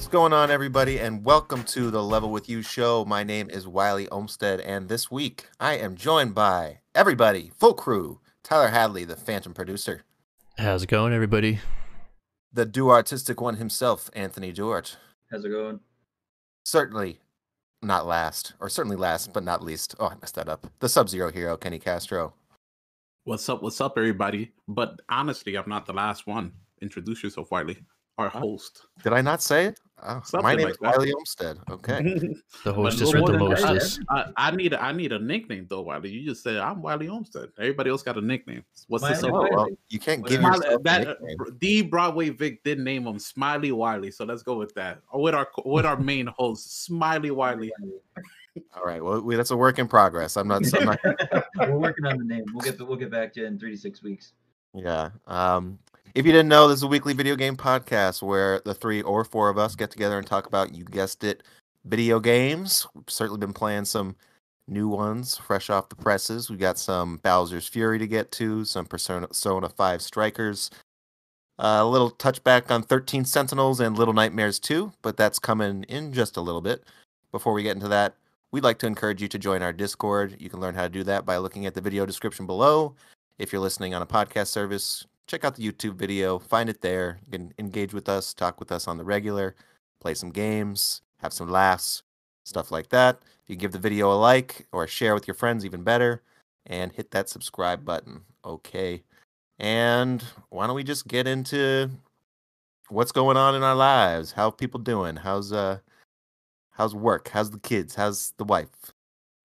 What's going on, everybody, and welcome to the Level With You show. My name is Wiley Olmstead, and this week I am joined by everybody, full crew, Tyler Hadley, the Phantom producer, How's it going, everybody? the do artistic one himself, Anthony George. How's it going? Certainly not last, or certainly last, but not least. Oh, I messed that up. The Sub Zero hero, Kenny Castro. What's up? What's up, everybody? But honestly, I'm not the last one. Introduce yourself, Wiley, our Huh? host. Did I not say it? Oh, my name like is. Wiley Olmstead. Okay. The But hostess no with the more than that, mostest. I, I need a, I need a nickname though, Wiley. You just said I'm Wiley Olmstead. Everybody else got a nickname. What's the Mine- Oh, well, you can't Well, give Smiley- yourself that nickname. the Broadway Vic did name him Smiley Wiley, so let's go with that. With our with our main host, Smiley Wiley. All right. Well, we, that's a work in progress. I'm not. I'm not We're working on the name. We'll get we'll get back to you in three to six weeks. Yeah. Um, if you didn't know, this is a weekly video game podcast where the three or four of us get together and talk about, you guessed it, video games. We've certainly been playing some new ones fresh off the presses. We got some Bowser's Fury to get to, some Persona, Persona 5 Strikers, a little touchback on 13 Sentinels and Little Nightmares 2, but that's coming in just a little bit. Before we get into that, we'd like to encourage you to join our Discord. You can learn how to do that by looking at the video description below. If you're listening on a podcast service, check out the YouTube video, find it there. You can engage with us, talk with us on the regular, play some games, have some laughs, stuff like that. If you give the video a like or share with your friends, even better, and hit that subscribe button. Okay. And why don't we just get into what's going on in our lives? How people doing? How's uh how's work? How's the kids? How's the wife?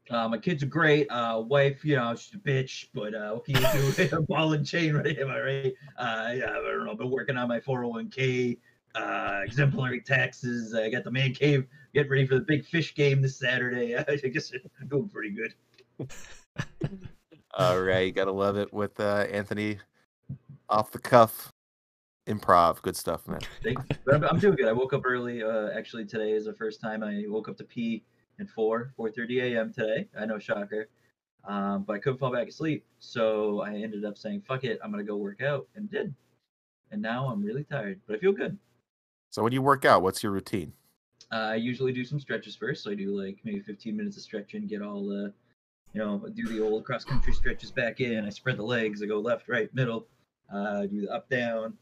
Uh, my kids are great. Uh, wife, you know, she's a bitch, but uh, what can you do? Ball and chain, right? Am I right? Uh, yeah, I don't know. Been working on my 401k, uh, exemplary taxes. I got the man cave getting ready for the big fish game this Saturday. I guess I'm doing pretty good. All right, you gotta love it with uh, Anthony off the cuff improv. Good stuff, man. Thanks. I'm, I'm doing good. I woke up early. Uh, actually, today is the first time I woke up to pee at 4, 4.30 a.m. today. I know, shocker. Um, but I couldn't fall back asleep. So I ended up saying, fuck it, I'm going to go work out, and did. And now I'm really tired, but I feel good. So when you work out, what's your routine? Uh, I usually do some stretches first. So I do like maybe 15 minutes of stretching, get all the, you know, do the old cross country stretches back in. I spread the legs. I go left, right, middle. Uh, do the up, down,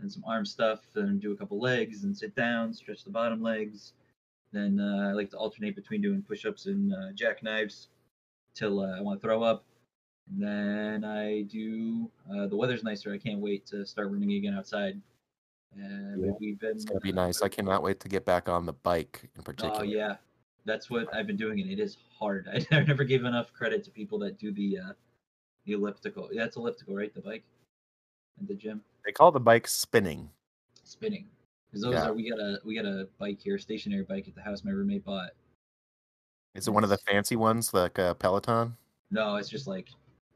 and some arm stuff. and do a couple legs and sit down, stretch the bottom legs. Then uh, I like to alternate between doing push-ups and uh, jackknives till uh, I want to throw up. And then I do. Uh, the weather's nicer. I can't wait to start running again outside. And Yeah, we've been. It's gonna be nice. I cannot wait to get back on the bike in particular. Oh yeah, that's what I've been doing, and it is hard. I, I never give enough credit to people that do the uh, the elliptical. Yeah, it's elliptical, right? The bike and the gym, They call the bike spinning. spinning. Because those Yeah. are we got a we got a bike here, stationary bike at the house my roommate bought. Is it one of the fancy ones like a Peloton? No, it's just like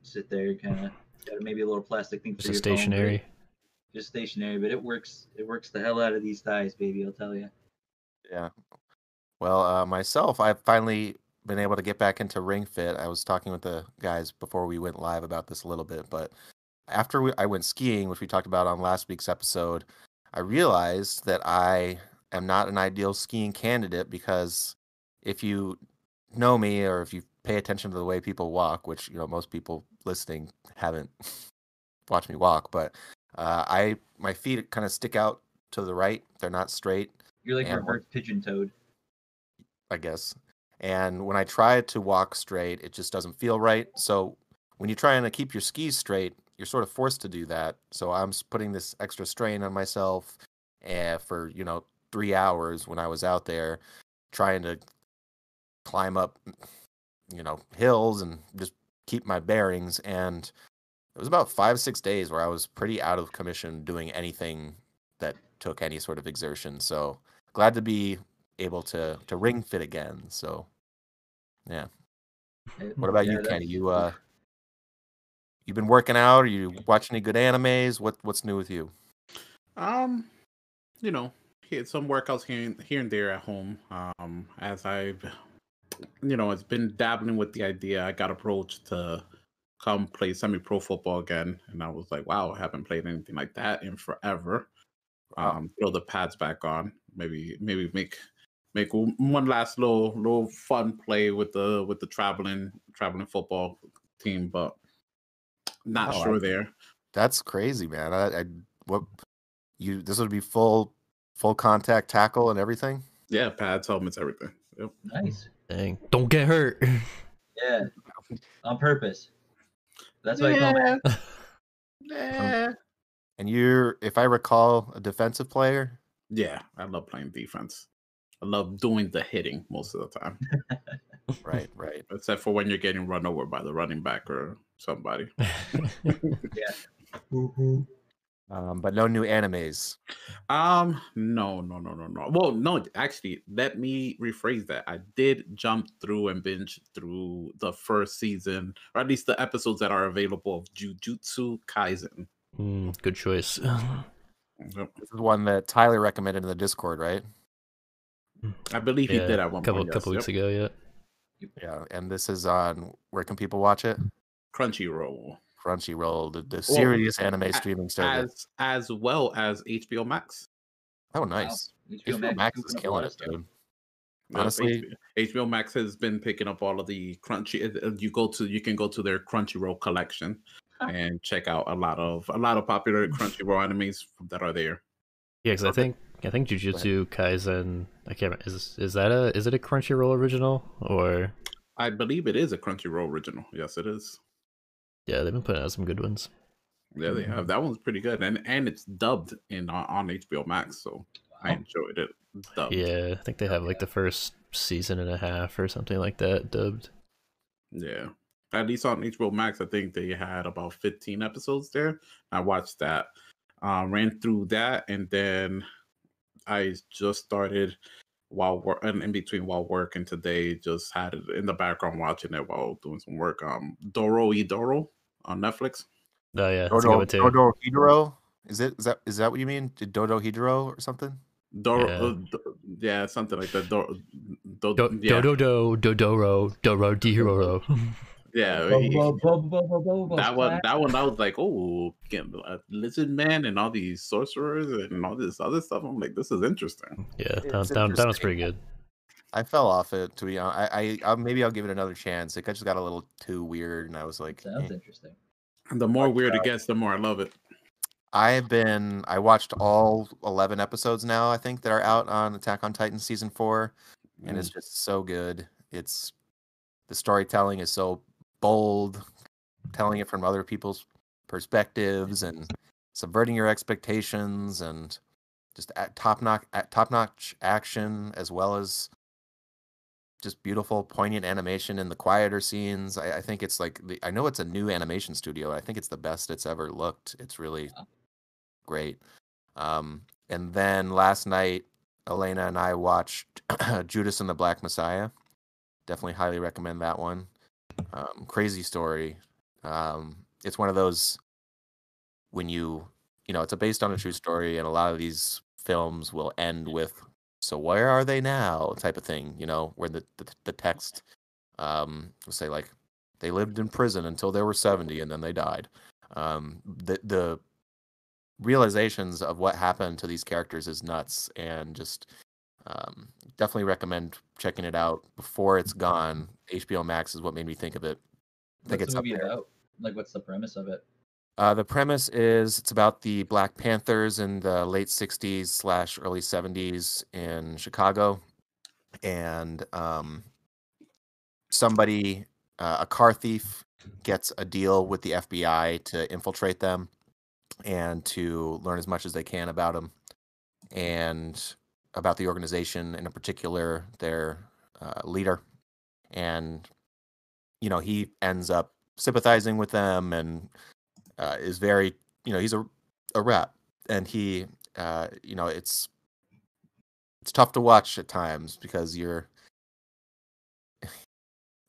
sit there, kind of maybe a little plastic thing. for Just a your phone, but stationary. just stationary, but it works. It works the hell out of these thighs, baby. I'll tell you. Yeah. Well, uh, myself, I've finally been able to get back into Ring Fit. I was talking with the guys before we went live about this a little bit, but after we, I went skiing, which we talked about on last week's episode, I realized that I am not an ideal skiing candidate because if you know me or if you pay attention to the way people walk, which you know most people listening haven't watched me walk, but uh, I my feet kind of stick out to the right; they're not straight. You're like reverse pigeon toed. I guess. And when I try to walk straight, it just doesn't feel right. So when you're trying to keep your skis straight, you're sort of forced to do that. So I'm putting this extra strain on myself uh, for, you know, three hours when I was out there trying to climb up, you know, hills and just keep my bearings. And it was about five, six days where I was pretty out of commission doing anything that took any sort of exertion. So glad to be able to to ring fit again. So yeah. What about yeah, you, Kenny? You uh you been working out? Are you watching any good animes? What what's new with you? Um, you know, some workouts here and, here and there at home. Um, as I've, you know, it's been dabbling with the idea. I got approached to come play semi-pro football again, and I was like, wow, I haven't played anything like that in forever. Wow. Um, throw the pads back on. Maybe maybe make make one last little little fun play with the with the traveling traveling football team, but not Oh, I- sure there. That's crazy, man. I, I what you this would be full full contact tackle and everything. Yeah, pads, helmets, everything. Yep. Nice. Dang. Don't get hurt. Yeah. On purpose. That's why I call it. Um, yeah. And you're, if I recall, a defensive player. Yeah, I love playing defense. I love doing the hitting most of the time, Right, right. except for when you're getting run over by the running back or somebody. Um, but no new animes. Um, no, no, no, no, no. Well, no, actually, let me rephrase that. I did jump through and binge through the first season, or at least the episodes that are available of Jujutsu Kaisen. Hmm, good choice. This is one that Tyler recommended in the Discord, right? I believe he did at one couple point. couple yes. weeks ago. Yeah. Yeah. And this is on where can people watch it? Crunchyroll, Crunchyroll, the, the serious anime streaming service. as as well as HBO Max. Oh, nice. HBO HBO Max scooping is killing lot it, dude. Yep, Honestly- HBO, HBO Max has been picking up all of the Crunchy. uh, uh, You go to you can go to their Crunchyroll collection and check out a lot of a lot of popular Crunchyroll animes that are there. Yeah, because I think I think Jujutsu Kaisen. I can't. remember, Is is that a is it a Crunchyroll original or? I believe it is a Crunchyroll original. Yes, it is. Yeah, they've been putting out some good ones. Yeah, they have. That one's pretty good, and and it's dubbed in on, on HBO Max, so I enjoyed it. Dubbed. Yeah, I think they have like the first season and a half or something like that dubbed. Yeah. At least on HBO Max, I think they had about 15 episodes there. I watched that, uh, ran through that, and then I just started while work and in between while working today, just had it in the background watching it while doing some work. Um, Dorohedoro on Netflix. Oh yeah, that's a good Dodo, one too. Dodo Hidro? Is it is that is that what you mean? Dodo Hidro or something? Doro, Yeah. uh, do- yeah, something like that. Do, do, Do yeah, do do do doro doro diro. yeah. That one that one I was like, oh, getting a lizard man and all these sorcerers and all this other stuff. I'm like, this is interesting. Yeah, that, It's that, that one's interesting. pretty good. I fell off it to be honest. I, I I'll, maybe I'll give it another chance. It just got a little too weird, and I was like, Sounds eh. interesting. And the more But, weird uh, it gets, the more I love it. I've been I watched all eleven episodes now. I think that are out on Attack on Titan season four, and Mm. it's just so good. It's the storytelling is so bold, telling it from other people's perspectives and subverting your expectations, and just at top notch at top notch action as well as just beautiful, poignant animation in the quieter scenes. I, I think it's like the, I know it's a new animation studio. I think it's the best it's ever looked. It's really great. Um, and then last night, Elena and I watched Judas and the Black Messiah. Definitely highly recommend that one. Um, crazy story. Um, it's one of those when you you know it's a based on a true story, and a lot of these films will end with "So where are they now?" type of thing. You know, where the the, the text um, will say like they lived in prison until they were seventy, and then they died. Um, the the realizations of what happened to these characters is nuts and just um, definitely recommend checking it out before it's gone hbo max is what made me think of it i think What's it's the up movie there. about? Like, what's the premise of it? Uh, the premise is it's about the black panthers in the late 60s slash early 70s in chicago and um, somebody uh, a car thief gets a deal with the fbi to infiltrate them and to learn as much as they can about them and about the organization and in particular their uh, leader. And you know he ends up sympathizing with them and uh, is very you know he's a a rep. And he uh, you know it's it's tough to watch at times because you're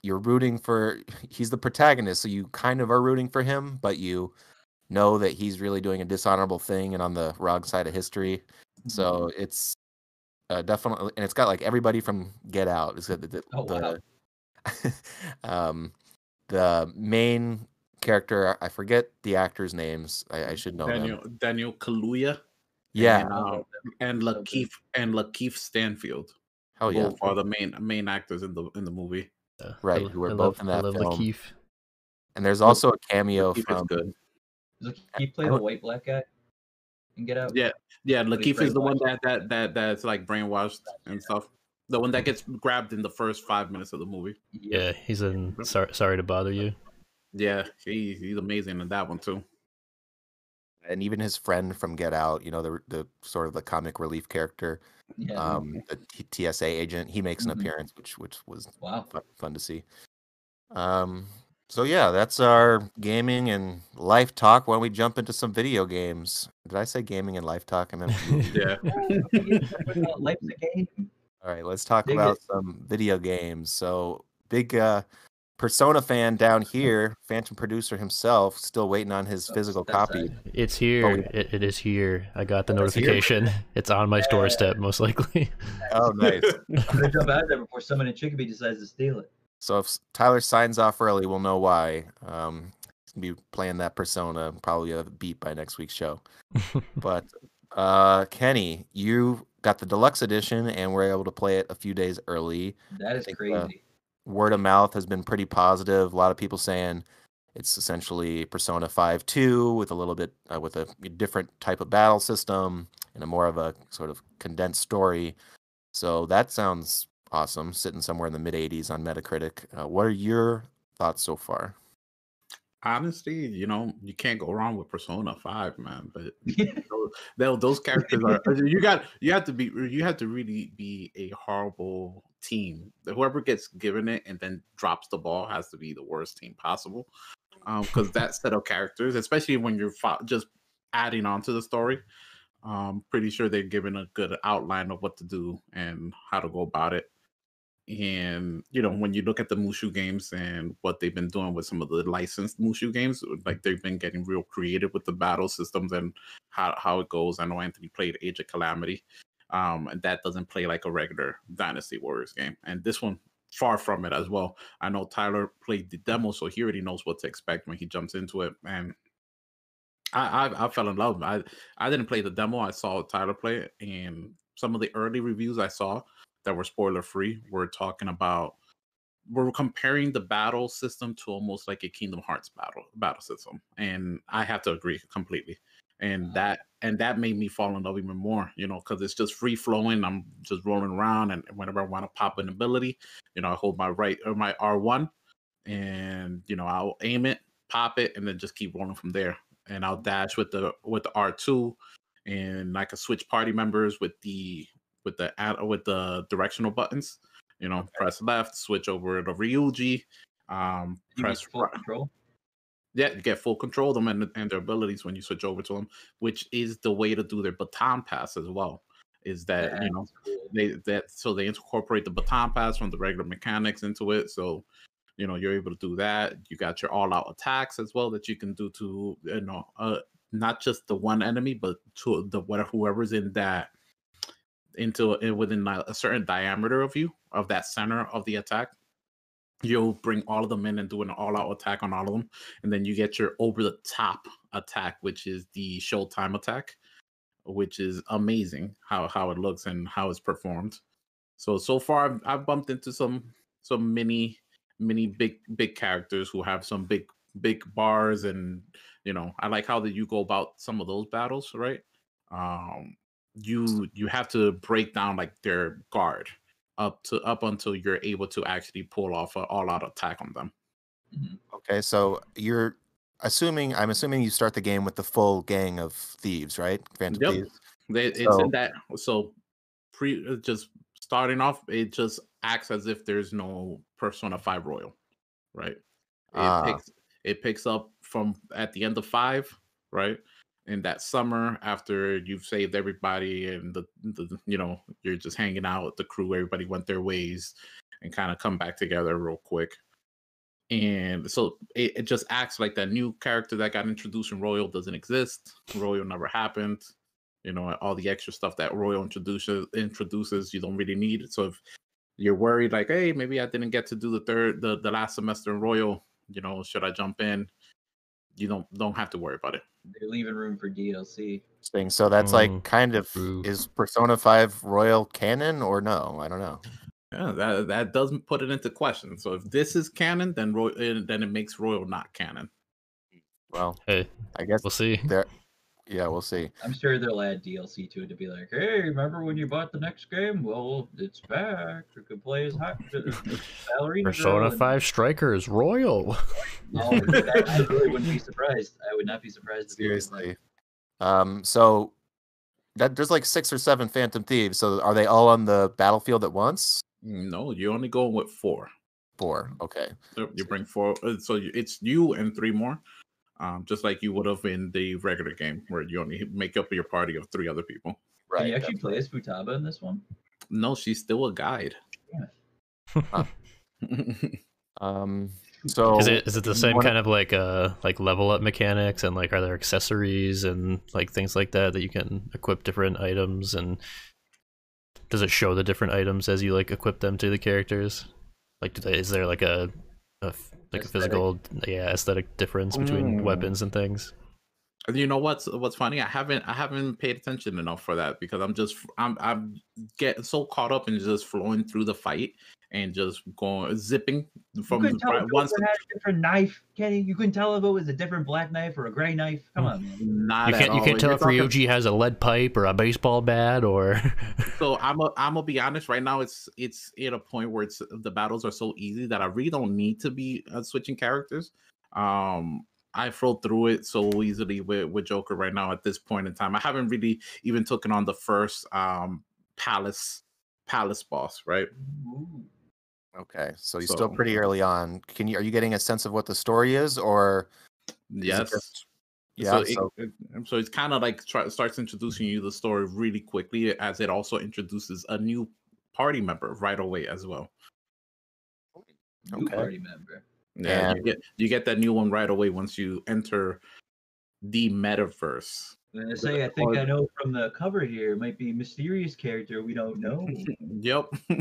you're rooting for he's the protagonist so you kind of are rooting for him but you know that he's really doing a dishonorable thing and on the wrong side of history. So it's uh, definitely and it's got like everybody from get out it's got the, the, Oh, wow. the um the main character i forget the actors names i, I should know them Daniel Daniel Kaluuya. Yeah. and, uh, and So good. Lakeith and Lakeith Stanfield. Oh yeah. both are the main main actors in the in the movie. Uh, Right, I, who were I both love, in I that love film. Lakeith. And there's also a cameo Lakeith is from good. Does he play I the white black guy? And get out. Yeah, yeah. But Lakeith is the one that that that that's like brainwashed and stuff. The one that gets grabbed in the first five minutes of the movie. Yeah, he's in. Sorry, sorry to bother you. Yeah, he, he's amazing in that one too. and even his friend from Get Out, you know, the the sort of the comic relief character, Yeah. um, the TSA agent, he makes an Mhm. appearance, which which was wow. fun, fun to see. Um, so yeah, that's our gaming and life talk. Why don't we jump into some video games? Did I say gaming and life talk? I meant movies. Yeah, Life's a game. All right, let's talk Dig about it. some video games. So big uh Persona fan down here, Phantom producer himself, still waiting on his Oh, physical that copy. side. It's here. yeah. It, it is here. I got the Oh, notification. It's on my doorstep, most likely. Oh, nice. I'm gonna jump out there before someone in Chicopee decides to steal it. So if Tyler signs off early, we'll know why. Um, he's gonna be playing that Persona, probably a beat by next week's show. But uh, Kenny, you got the deluxe edition and were able to play it a few days early. That is think, uh, crazy. Word of mouth has been pretty positive. A lot of people saying it's essentially Persona 5 2 with a little bit uh, with a different type of battle system and a more of a sort of condensed story. So that sounds awesome. Sitting somewhere in the mid 80s on Metacritic. Uh, what are your thoughts so far? honestly, you know, you can't go wrong with Persona Five, man. But those, those- those characters are you got you have to be you have to really be a horrible team. Whoever gets given it and then drops the ball has to be the worst team possible. Um, because that set of characters, especially when you're fo- just adding on to the story, um, pretty sure they're given a good outline of what to do and how to go about it. And you know, when you look at the Musou games and what they've been doing with some of the licensed Musou games, like they've been getting real creative with the battle systems and how, how it goes. I know Anthony played Age of Calamity, um, and that doesn't play like a regular Dynasty Warriors game. And this one, far from it as well. I know Tyler played the demo, so he already knows what to expect when he jumps into it. And I, I, I fell in love. I, I didn't play the demo. I saw Tyler play it, and some of the early reviews I saw that were spoiler free We're talking about we're comparing the battle system to almost like a Kingdom Hearts battle battle system, and I have to agree completely. And that and that made me fall in love even more, you know, because it's just free flowing. I'm just rolling around, and whenever I want to pop an ability, you know, I hold my right or my R one, and you know, I'll aim it, pop it, and then just keep rolling from there. And I'll dash with the with the R two, and I can switch party members with the with the ad- with the directional buttons. You know, press left, switch over to Ryuji. Um, You press full right. control. Yeah, you get full control of them and, and their abilities when you switch over to them, which is the way to do their baton pass as well. Is that you know they that so they incorporate the baton pass from the regular mechanics into it. So you know you're able to do that. You got your all out attacks as well that you can do to you know uh not just the one enemy but to the whatever whoever's in that into within a certain diameter of you of that center of the attack you'll bring all of them in and do an all-out attack on all of them. And then you get your over the top attack which is the showtime attack which is amazing how how it looks and how it's performed. So so far I've, I've bumped into some some mini mini big big characters who have some big big bars and you know i like how that you go about some of those battles right? Um you you have to break down like their guard up to up until you're able to actually pull off an all-out attack on them. Mhm. Okay, so you're assuming I'm assuming you start the game with the full gang of thieves, right? Phantom Yep. thieves. They, it's So- in that so pre uh, just starting off, it just acts as if there's no Persona Five Royal, right? It Ah. picks it picks up from at the end of five, right? In that summer, after you've saved everybody and the, the you know you're just hanging out with the crew, everybody went their ways and kind of come back together real quick. And so it, it just acts like that new character that got introduced in Royal doesn't exist. Royal never happened. You know, all the extra stuff that Royal introduces introduces you don't really need. it So if you're worried, like, hey, maybe I didn't get to do the third the, the last semester in Royal, you know, should I jump in? You don't don't have to worry about it. They're leaving room for DLC. Thing. So that's Mm, like kind of true. is Persona 5 Royal canon or no? I don't know. Yeah, that that doesn't put it into question. So if this is canon, then Roy, eh, then it makes Royal not canon. Well, Hey, I guess we'll see. there. Yeah, we'll see. I'm sure they'll add DLC to it to be like, hey, remember when you bought the next game? Well, it's back. You can play as hot ballerina. Persona and- 5 Strikers Royal. Oh, that- I really wouldn't be surprised. I would not be surprised. if they did that. Seriously. Um, so that there's like six or seven Phantom Thieves. So are they all on the battlefield at once? No, you're only going with four. Four. Okay. So You bring four, uh, so it's you and three more, um, just like you would have in the regular game, where you only make up your party of three other people. Right. Can Right. you actually play as Futaba in this one? No, she's still a guide. Um. So is it is it the same one- kind of like uh like level up mechanics and like are there accessories and like things like that that you can equip different items and does it show the different items as you like equip them to the characters? Like do they, is there like a, a f- like a Aesthetic. physical yeah aesthetic difference between Mm. weapons and things? You know what's what's funny? I haven't I haven't paid attention enough for that because I'm just I'm I'm getting so caught up in just flowing through the fight and just going zipping from you the couldn't tell right- if once Joker had a different knife, Kenny. You couldn't tell if it was a different black knife or a gray knife. Come on, man. not You can't you all. can't tell You're if talking- Ryuji has a lead pipe or a baseball bat or So I'm a, I'm gonna be honest. Right now, it's it's at a point where it's the battles are so easy that I really don't need to be uh, switching characters. Um, I flow through it so easily with with Joker right now at this point in time. I haven't really even taken on the first um palace palace boss, right? Ooh. okay. So you're still pretty early on. Can you are you getting a sense of what the story is, or is it Yes. just- yeah. so, it- so it- so it's kind of like try, starts introducing you the story really quickly, as it also introduces a new party member right away as well. New Okay. party member. Yeah, you get you get that new one right away once you enter the metaverse. I'm say, I think I know from the cover here. It might be a mysterious character we don't know. Yep. wow,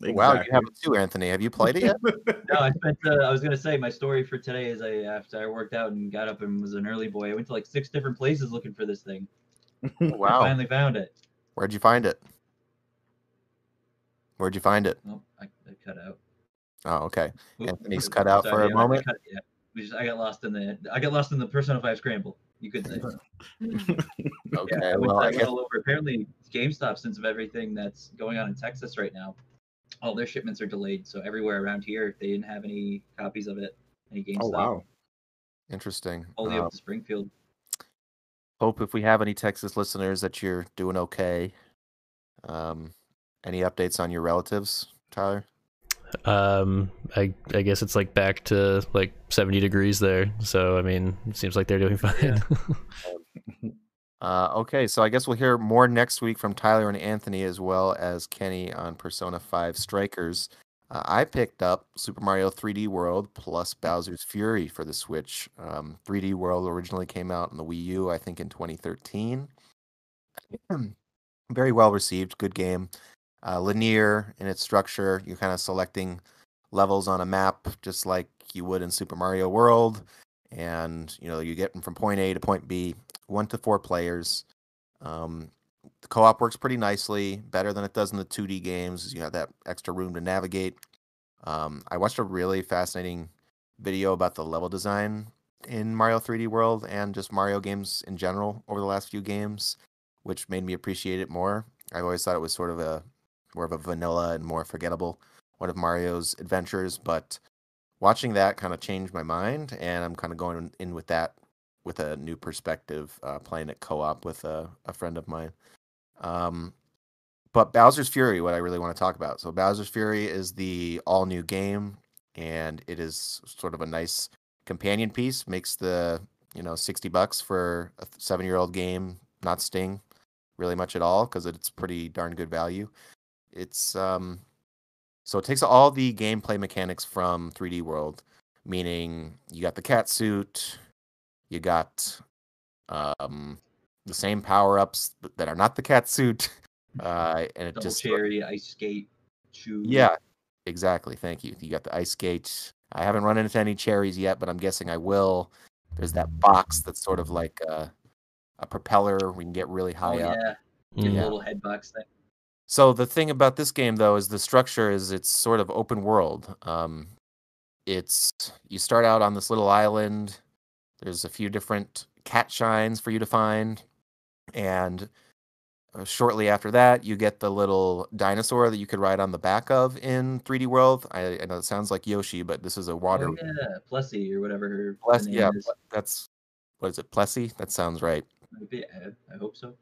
you Exactly. haven't too, Anthony. Have you played it yet? No, I spent. Uh, I was gonna say my story for today is I after I worked out and got up and was an early boy. I went to like six different places looking for this thing. I wow. finally found it. Where'd you find it? Where'd you find it? Oh, I, I cut out. Oh, okay. Oop, Anthony's cut out for a yeah, I moment. cut- yeah, we just, I got lost in the. I got lost in the Persona Five scramble. You could say. Okay. Yeah, well, I I guess all over. Apparently, GameStop, since of everything that's going on in Texas right now, all their shipments are delayed. So everywhere around here, they didn't have any copies of it. Any GameStop. Oh wow. interesting. Only Uh, up to Springfield. hope if we have any Texas listeners that you're doing okay. Um, any updates on your relatives, Tyler? Um, I I guess it's like back to like seventy degrees there. So I mean, it seems like they're doing fine. Uh, okay, so I guess we'll hear more next week from Tyler and Anthony as well as Kenny on Persona 5 Strikers. Uh, I picked up Super Mario 3D World plus Bowser's Fury for the Switch. Um, 3D World originally came out on the Wii U, I think, in 2013. Very well received, good game. Uh, linear in its structure, you're kind of selecting levels on a map just like you would in Super Mario World. And, you know, you get them from point A to point B one to four players. Um, the co-op works pretty nicely, better than it does in the 2D games. You have that extra room to navigate. Um, I watched a really fascinating video about the level design in Mario 3D World and just Mario games in general over the last few games, which made me appreciate it more. I've always thought it was sort of a more of a vanilla and more forgettable one of Mario's adventures, but watching that kind of changed my mind, and I'm kind of going in with that with a new perspective, uh, playing it co-op with a, a friend of mine. Um, but Bowser's Fury, what I really want to talk about. So Bowser's Fury is the all new game, and it is sort of a nice companion piece. Makes the you know sixty bucks for a seven year old game not sting really much at all because it's pretty darn good value. It's um, so it takes all the gameplay mechanics from 3D World, meaning you got the cat suit, you got um the same power ups that are not the cat suit, uh, and it Double just cherry, ice skate, shoe. yeah, exactly. Thank you. You got the ice skate. I haven't run into any cherries yet, but I'm guessing I will. there's that box that's sort of like a, a propeller. We can get really Oh high up. yeah, the Mm. Yeah. little head box thing. So the thing about this game though is the structure is it's sort of open world. Um, it's you start out on this little island. There's a few different cat shines for you to find, and uh, shortly after that, you get the little dinosaur that you could ride on the back of in 3D World. I, I know it sounds like Yoshi, but this is a water. Oh yeah, Plessy or whatever her Pless- yeah, is. That's what is it? Plessy? That sounds right. Maybe, I, I hope so.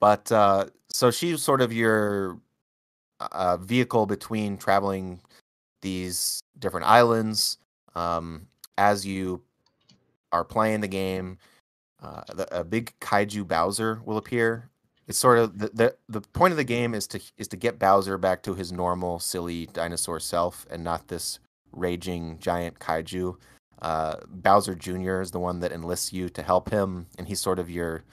But uh, so she's sort of your uh, vehicle between traveling these different islands. Um, as you are playing the game, uh, the, a big kaiju Bowser will appear. It's sort of the, the the point of the game is to is to get Bowser back to his normal silly dinosaur self and not this raging giant kaiju. Uh, Bowser Jr. is the one that enlists you to help him, and he's sort of your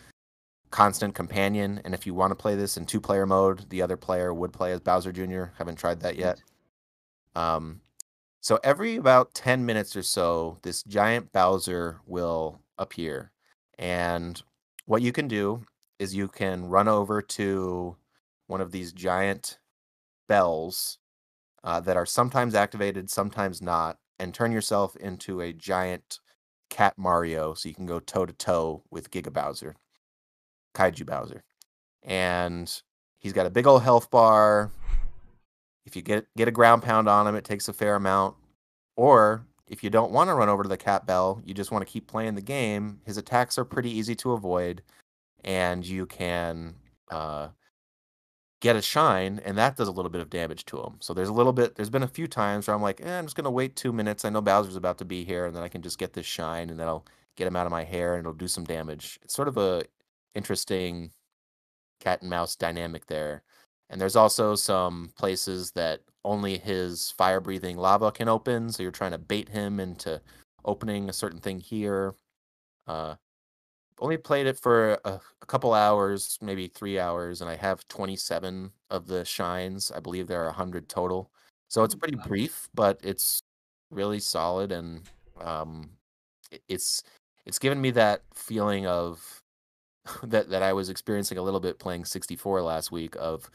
constant companion. And if you want to play this in two player mode, the other player would play as Bowser Jr. Haven't tried that yet. Um, so every about 10 minutes or so, this giant Bowser will appear. And what you can do is you can run over to one of these giant bells uh, that are sometimes activated, sometimes not, and turn yourself into a giant cat Mario so you can go toe to toe with Giga Bowser, Kaiju Bowser. And he's got a big old health bar. If you get get a ground pound on him, it takes a fair amount. Or if you don't want to run over to the cat bell, you just want to keep playing the game. His attacks are pretty easy to avoid, and you can uh, get a shine, and that does a little bit of damage to him. So there's a little bit. There's been a few times where I'm like, eh, I'm just gonna wait two minutes. I know Bowser's about to be here, and then I can just get this shine, and then I'll get him out of my hair, and it'll do some damage. It's sort of a interesting cat and mouse dynamic there. And there's also some places that only his fire breathing lava can open. So you're trying to bait him into opening a certain thing here. Uh, only played it for a, a couple hours, maybe three hours, and I have 27 of the shines. I believe there are 100 total. So it's pretty brief, but it's really solid, and um, it's it's given me that feeling of that that I was experiencing a little bit playing 64 last week of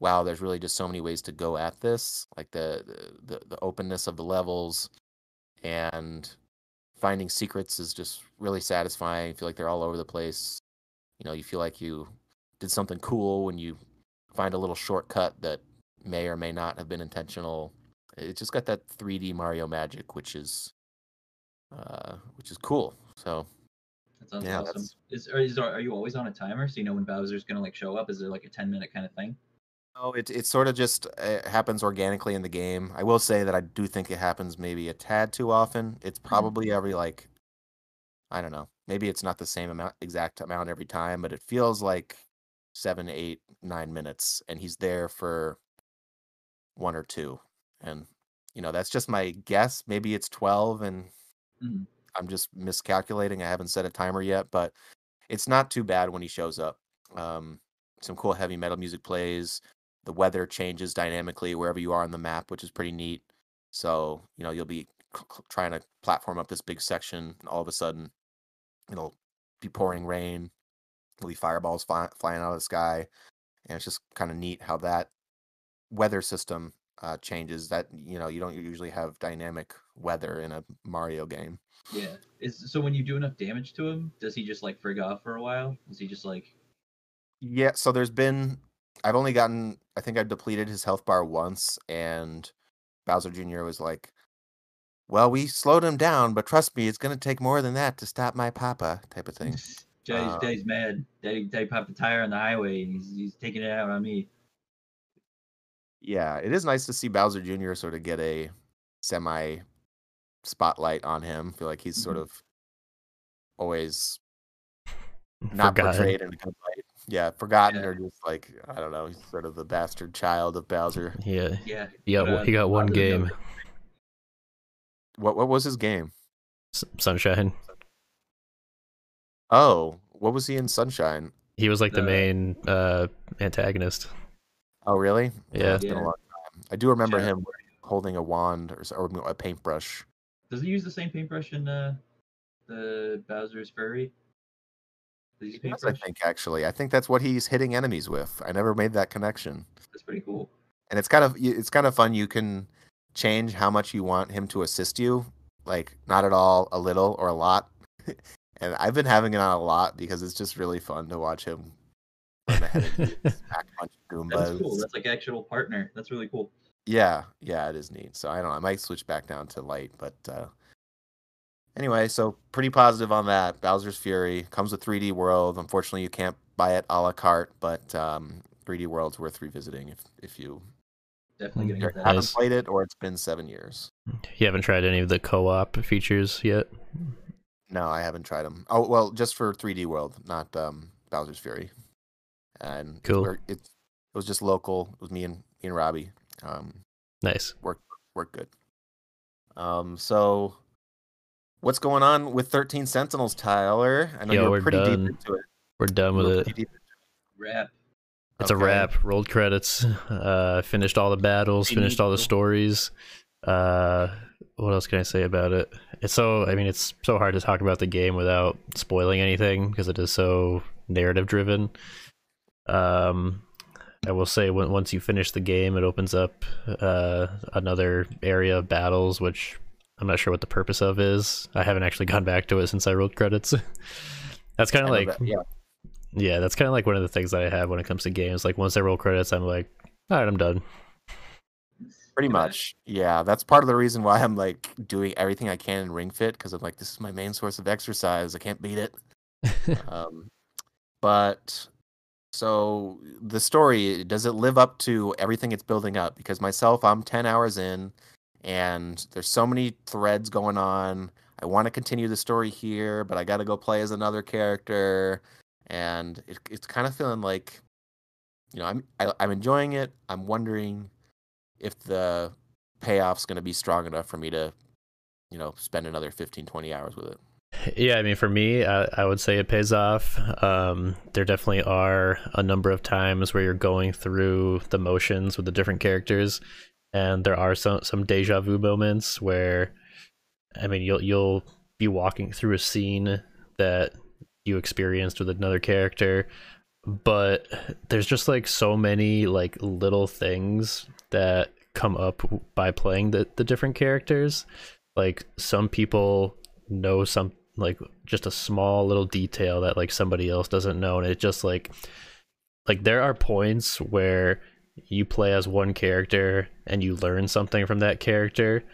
wow, there's really just so many ways to go at this, like the the, the openness of the levels and finding secrets is just really satisfying. I feel like they're all over the place. You know, you feel like you did something cool when you find a little shortcut that may or may not have been intentional. It just got that 3D Mario magic, which is uh, which is cool. So That sounds Yeah, awesome. that's- Is, are, is are you always on a timer so you know when Bowser's gonna like show up? Is there like a ten minute kind of thing? Oh, it it sort of just happens organically in the game. I will say that I do think it happens maybe a tad too often. It's probably every like I don't know. Maybe it's not the same amount exact amount every time, but it feels like seven, eight, nine minutes, and he's there for one or two. And you know, that's just my guess. Maybe it's twelve and Mhm. I'm just miscalculating. I haven't set a timer yet, but it's not too bad when he shows up. Um, some cool heavy metal music plays. The weather changes dynamically wherever you are on the map, which is pretty neat. So you know you'll be trying to platform up this big section, and all of a sudden it'll be pouring rain. There'll be fireballs fly- flying out of the sky, and it's just kind of neat how that weather system uh, changes. That you know you don't usually have dynamic weather in a Mario game. Yeah. Is so when you do enough damage to him, does he just like frig off for a while? Is he just like Yeah, so there's been I've only gotten I think I've depleted his health bar once and Bowser Jr. was like, Well, we slowed him down, but trust me, it's gonna take more than that to stop my papa type of thing. Daddy's, Uh, Daddy's mad. Daddy, Daddy popped the tire on the highway and he's, he's taking it out on me. Yeah, it is nice to see Bowser Jr. sort of get a semi spotlight on him. feel like he's sort Mhm. of always not Forgotten. portrayed in a good light. Yeah, forgotten Yeah. or just like I don't know, he's sort of the bastard child of Bowser. Yeah, Yeah. he got, but, uh, he got one game, What what was his game? S- Sunshine. Oh, what was he in Sunshine? He was like the The- main uh, antagonist. Oh, really? Yeah. it's been a long time. I do remember Yeah. him holding a wand or, or a paintbrush. Does he use the same paintbrush in uh the Bowser's Fury? Does he He does, I think actually, I think that's what he's hitting enemies with. I never made that connection, That's pretty cool. and it's kind of it's kind of fun. You can change how much you want him to assist you, like not at all, a little, or a lot. and I've been having it on a lot because it's just really fun to watch him run ahead of you, smack a bunch of That's Goombas. cool. That's like actual partner. That's really cool. Yeah, yeah, it is neat. So I don't know. I might switch back down to light, but uh anyway, so pretty positive on that. Bowser's Fury comes with 3D World. Unfortunately, you can't buy it a la carte, but um 3D World's worth revisiting if if you Definitely gonna haven't Nice. played it or it's been seven years. you haven't tried any of the co-op features yet? No, I haven't tried them. Oh well, just for 3D World, not um Bowser's Fury. And Cool. where- It, it was just local. It was me and me and Robbie. Um, Nice. work work good. Um, so what's going on with Thirteen Sentinels, Tyler? I know Yeah, you're we're pretty done. deep into it. We're done You with were it. pretty deep Rap. It's a wrap. Rolled credits. Uh, finished all the battles. Finished all the stories. Uh, what else can I say about it? It's so. I mean, it's so hard to talk about the game without spoiling anything because it is so narrative driven. Um, I will say when, once you finish the game, it opens up uh, another area of battles, which I'm not sure what the purpose of is. I haven't actually gone back to it since I rolled credits. That's kind of like that- yeah, yeah, that's kind of like one of the things that I have when it comes to games. Like once I roll credits, I'm like, all right, I'm done. pretty Look at that. much. Yeah, that's part of the reason why I'm like doing everything I can in Ring Fit because I'm like, this is my main source of exercise. I can't beat it. um, but so the story does it live up to everything it's building up? Because myself, I'm 10 hours in, and there's so many threads going on. I want to continue the story here, but I got to go play as another character, and it, it's kind of feeling like, you know, I'm I, I'm enjoying it. I'm wondering if the payoff's going to be strong enough for me to, you know, spend another 15, 20 hours with it. Yeah, I mean, for me, I, I would say it pays off. Um, there definitely are a number of times where you're going through the motions with the different characters, and there are some some deja vu moments where, I mean, you'll you'll be walking through a scene that you experienced with another character, but there's just like so many like little things that come up by playing the, the different characters like some people know some like just a small little detail that like somebody else doesn't know and it just like like there are points where you play as one character and you learn something from that character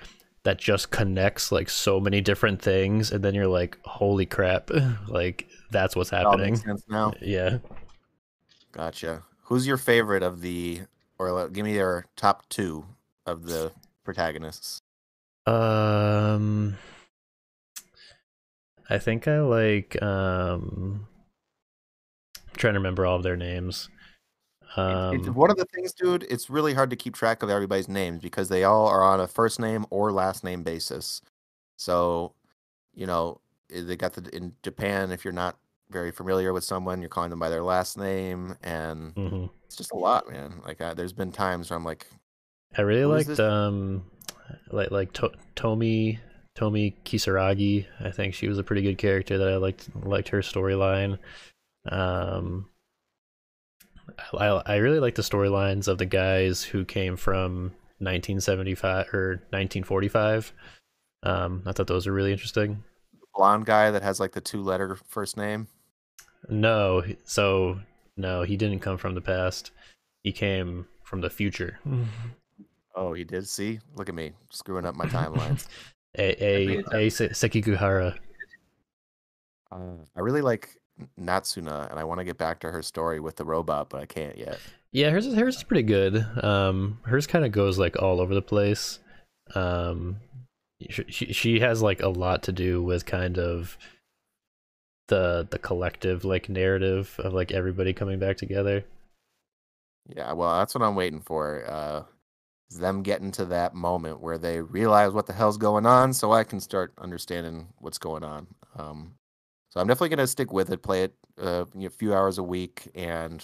that just connects like so many different things and then you're like holy crap like that's what's happening sense now. yeah Gotcha. Who's your favorite of the, or give me your top two of the protagonists? Um, I think I like um. I'm trying to remember all of their names. It- it's Um, one of the things, dude. It's really hard to keep track of everybody's names because they all are on a first name or last name basis. So, you know, eh, they got the in Japan. If you're not very familiar with someone, you're calling them by their last name, and mhm. it's just a lot, man. Like, uh, there's been times where I'm like, I really liked um, like like to- Tomi Tomi Kisaragi. I think she was a pretty good character that I liked liked her storyline. Um, I I really like the storylines of the guys who came from 1975 or 1945. Um, I thought those were really interesting. blonde guy that has like the two letter first name. No, so no, he didn't come from the past. He came from the future. Oh, he did. See, look at me screwing up my timelines. A a a Sekigahara. Uh, I really like Natsuno, and I want to get back to her story with the robot, but I can't yet. Yeah, hers is hers is pretty good. Um, hers kind of goes like all over the place. Um, she she- she has like a lot to do with kind of the the collective like narrative of like everybody coming back together. Yeah, well, that's what I'm waiting for. Uh, is them getting to that moment where they realize what the hell's going on, so I can start understanding what's going on. Um, so I'm definitely gonna stick with it, play it uh, you know, a few hours a week, and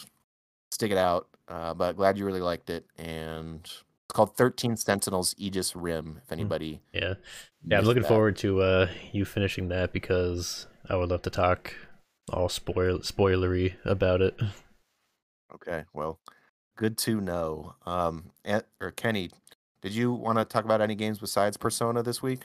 stick it out. Uh, but glad you really liked it, and let's called Thirteen Sentinels Aegis Rim. If anybody, Yeah, yeah. I'm looking that. forward to uh you finishing that because I would love to talk all spoil spoilery about it. Okay, well, good to know. Um, or Kenny, did you want to talk about any games besides Persona this week?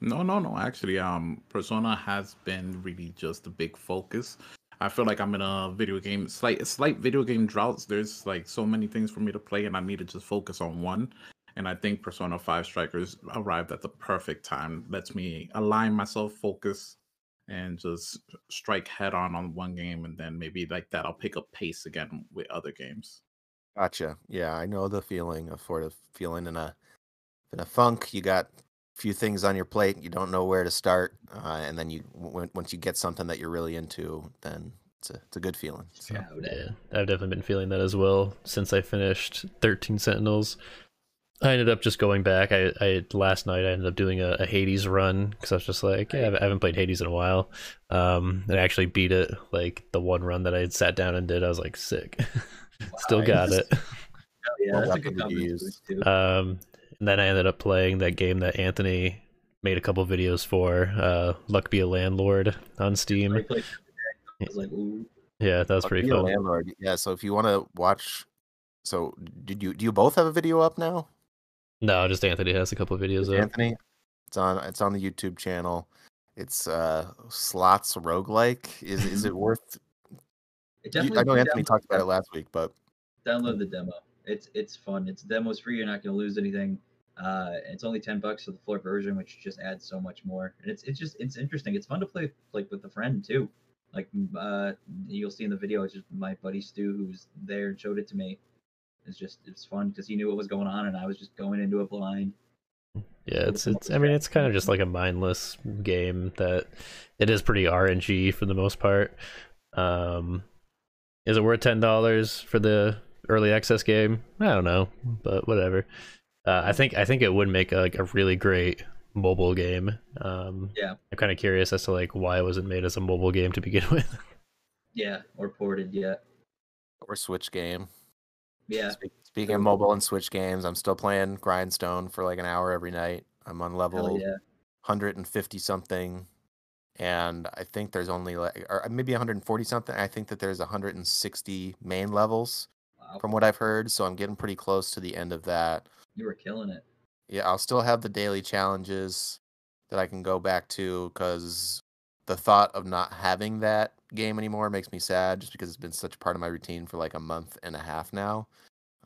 No, no, no. Actually, um, Persona has been really just a big focus. I feel like I'm in a video game slight slight video game droughts. There's like so many things for me to play, and I need to just focus on one. And I think Persona 5 Strikers arrived at the perfect time. Lets me align myself, focus, and just strike head on on one game, and then maybe like that I'll pick up pace again with other games. Gotcha. Yeah, I know the feeling of sort of feeling in a in a funk. You got a few things on your plate, you don't know where to start, uh, and then you w- once you get something that you're really into, then it's a it's a good feeling. So. Yeah, I would- Yeah, I've definitely been feeling that as well since I finished 13 Sentinels. I ended up just going back. I, I last night I ended up doing a, a Hades run because I was just like, yeah, I haven't played Hades in a while. Um, and I actually beat it like the one run that I had sat down and did. I was like, sick. Still got Nice. it. Oh, yeah, that's a good did use? Um, and then I ended up playing that game that Anthony made a couple videos for, uh, Luck Be a Landlord on Steam. played it today, I was like, ooh. Yeah, that was Fuck pretty cool. landlord. Yeah. So if you want to watch, so did you do you both have a video up now? No, just Anthony has a couple videos up. Anthony, it's on it's on the YouTube channel. It's uh slots roguelike. Is is it worth? It definitely I know Anthony download talked about it last week, but download the demo. It's it's fun. It's demo's free. You're not gonna lose anything. Uh, it's only ten bucks for the floor version, which just adds so much more. And it's it's just it's interesting. It's fun to play like with a friend too. Like uh, you'll see in the video, it's just my buddy Stu who's there and showed it to me. It's just it's fun because he knew what was going on, and I was just going into it blind. Yeah, it's it's. I mean, it's kind of just like a mindless game that it is pretty RNG for the most part. Um, is it worth ten dollars for the early access game? I don't know, but whatever. Uh, I think I think it would make like a really great mobile game. Um, Yeah. I'm kind of curious as to like why it wasn't made as a mobile game to begin with. Yeah, or ported yet. or Switch game. Yeah, Speak- Speaking of mobile and Switch games, I'm still playing Grindstone for like an hour every night. I'm on level yeah. 150 something, and I think there's only like, or uh, maybe 140 something. I think that there's 160 main levels Wow, from what I've heard, so I'm getting pretty close to the end of that. you were killing it. Yeah, I'll still have the daily challenges that I can go back to because the thought of not having that game anymore makes me sad just because it's been such a part of my routine for like a month and a half now.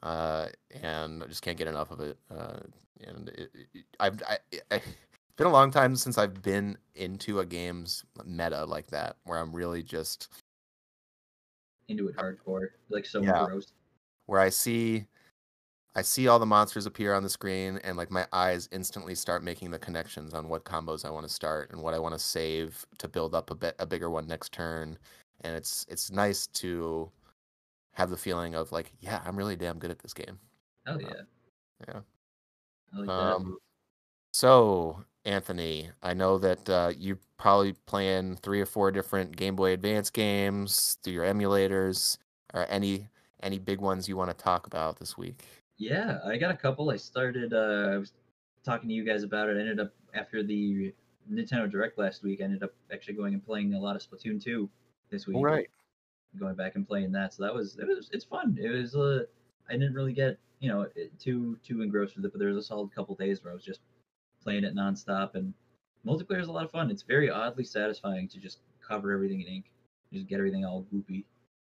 Uh, and I just can't get enough of it. Uh, and it, it, I've, I, I, it's been a long time since I've been into a game's meta like that, where I'm really just Into it hardcore, like so Yeah. gross. where I see I see all the monsters appear on the screen and like my eyes instantly start making the connections on what combos I want to start and what I want to save to build up a bit a bigger one next turn. And it's it's nice to have the feeling of like, yeah, I'm really damn good at this game. Hell yeah. yeah. I like. Um so Anthony, I know that uh, you're probably playing three or four different Game Boy Advance games through your emulators. Or any any big ones you want to talk about this week? Yeah, I got a couple. I started. Uh, I was talking to you guys about it. I ended up after the Nintendo Direct last week. I ended up actually going and playing a lot of Splatoon 2 this week. All right. Going back and playing that, so that was it was it's fun. It was uh, I didn't really get you know it- too too engrossed with it, but there was a solid couple days where I was just playing it nonstop, and multiplayer is a lot of fun. It's very oddly satisfying to just cover everything in ink, just get everything all goopy.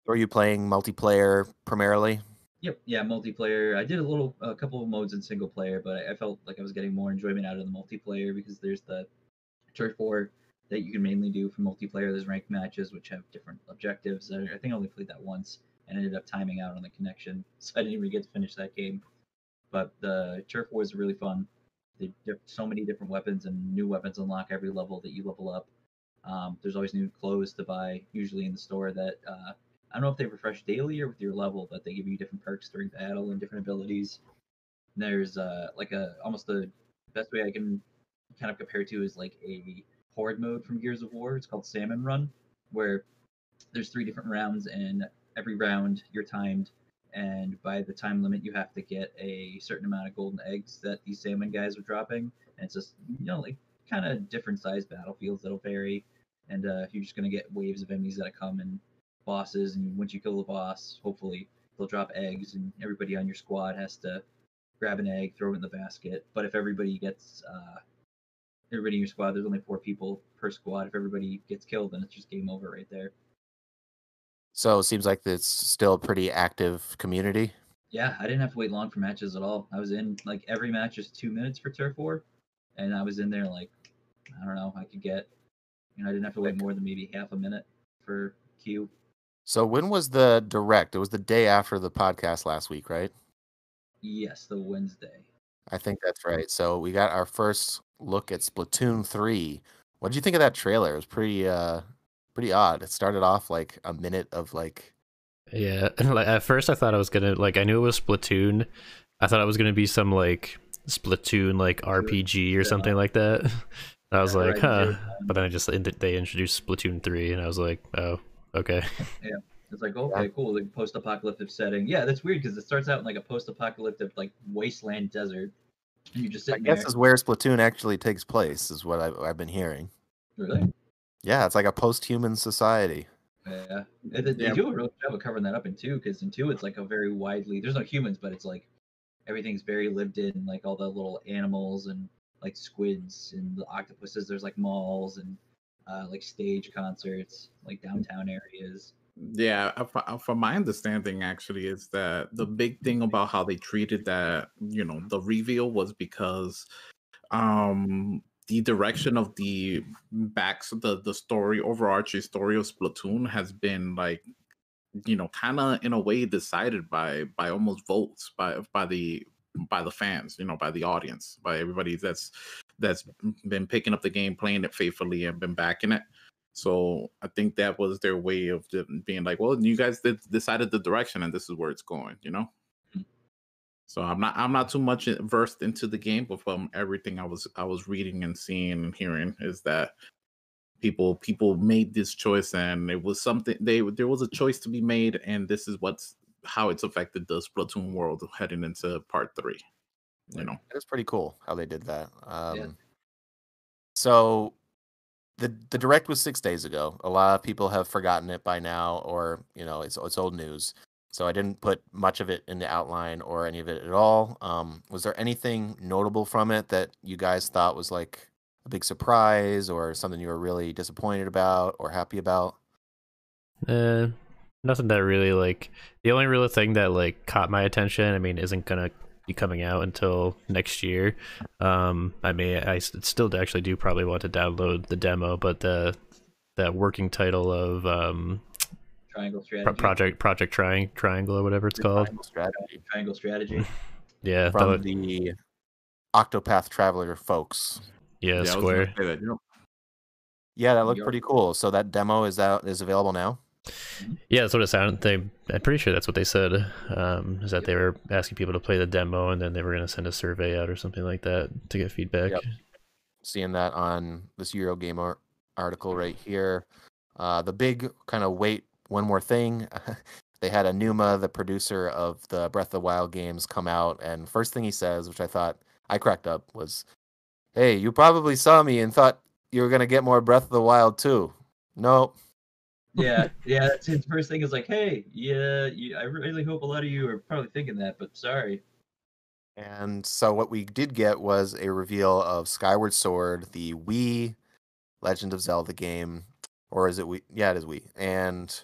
Are you playing multiplayer primarily? Yep. Yeah, multiplayer. I did a little, a couple of modes in single player, but I, felt like I was getting more enjoyment out of the multiplayer because there's the turf war that you can mainly do for multiplayer. There's ranked matches which have different objectives. I, think I only played that once and ended up timing out on the connection, so I didn't even get to finish that game. But the turf war is really fun. They, there are so many different weapons and new weapons unlock every level that you level up. Um, there's always new clothes to buy, usually in the store that uh, I don't know if they refresh daily or with your level, but they give you different perks during battle and different abilities. And there's uh like a almost the best way I can kind of compare to is like a horde mode from Gears of War. It's called Salmon Run, where there's three different rounds and every round you're timed and by the time limit, you have to get a certain amount of golden eggs that these salmon guys are dropping. And it's just you know like kind of different sized battlefields that'll vary, and uh, you're just gonna get waves of enemies that come and bosses. And once you kill the boss, hopefully they'll drop eggs, and everybody on your squad has to grab an egg, throw it in the basket. But if everybody gets uh, everybody in your squad, there's only four people per squad. If everybody gets killed, then it's just game over right there. So it seems like it's still a pretty active community. Yeah, I didn't have to wait long for matches at all. I was in like every match is two minutes for turf war, and I was in there like I don't know, I could get you know I didn't have to wait more than maybe half a minute for queue. So when was the direct? It was the day after the podcast last week, right? Yes, the Wednesday. I think that's right. So we got our first look at Splatoon 3. What did you think of that trailer? It was pretty uh pretty odd. It started off like a minute of like Yeah, like at first I thought I was gonna like I knew it was Splatoon. I thought it was gonna be some like Splatoon like RPG or something like that. I was Yeah, like, right, huh. zero But then I just they introduced Splatoon three, and I was like, oh, okay. Yeah. It's like okay, cool, like post-apocalyptic setting. Yeah, that's weird because it starts out in like a post-apocalyptic like wasteland desert, and you just I guess there. is where Splatoon actually takes place, is what I've, I've been hearing. Really? Yeah, it's like a post-human society. Yeah, they, they Yeah. do a real job of covering that up in two, because in two it's like a very widely. There's no humans, but it's like everything's very lived in, like all the little animals and like squids and the octopuses. There's like malls and uh, like stage concerts, like downtown areas. Yeah, uh, uh, from my understanding, actually, is that the big thing about how they treated that, you know, the reveal was because um the direction of the backs the the story overarching story of Splatoon has been like you know kind of in a way decided by by almost votes by by the by the fans you know by the audience by everybody that's that's been picking up the game playing it faithfully and been backing it so I think that was their way of being like, well, you guys did, decided the direction, and this is where it's going, you know. Mm. So I'm not I'm not too much versed into the game, but from everything I was I was reading and seeing and hearing is that people people made this choice, and it was something they there was a choice to be made, and this is what's how it's affected the Splatoon world heading into part three. You know, It was pretty cool how they did that. Um, Yeah. So the the direct was six days ago. A lot of people have forgotten it by now, or you know, it's it's old news. So I didn't put much of it in the outline or any of it at all. Um, was there anything notable from it that you guys thought was like a big surprise, or something you were really disappointed about or happy about? Uh, nothing that really like the only real thing that like caught my attention. I mean, isn't gonna be coming out until next year. Um, I may I still actually do probably want to download the demo, but the that working title of um Triangle strategy. project project Triang Triangle or whatever it's called. Triangle strategy Triangle strategy. Yeah, from would- the Octopath Traveler folks. yeah, I Square. that, Yeah, that looked pretty cool. So that demo is out is available now. Yeah, that's what it sounded. They, I'm pretty sure that's what they said. Um, is that they were asking people to play the demo, and then they were going to send a survey out or something like that to get feedback. Yep. seeing that on this Eurogamer article right here. Uh, the big kind of wait, one more thing. they had Aonuma, the producer of the Breath of the Wild games, come out, and first thing he says, which I thought I cracked up, was, "Hey, you probably saw me and thought you were gonna get more Breath of the Wild too. Nope. Yeah, yeah. That's his first thing is like, hey, yeah, you, I really hope a lot of you are probably thinking that, but sorry. And so what we did get was a reveal of Skyward Sword, the Wii Legend of Zelda game, or is it Wii? Yeah, it is Wii, and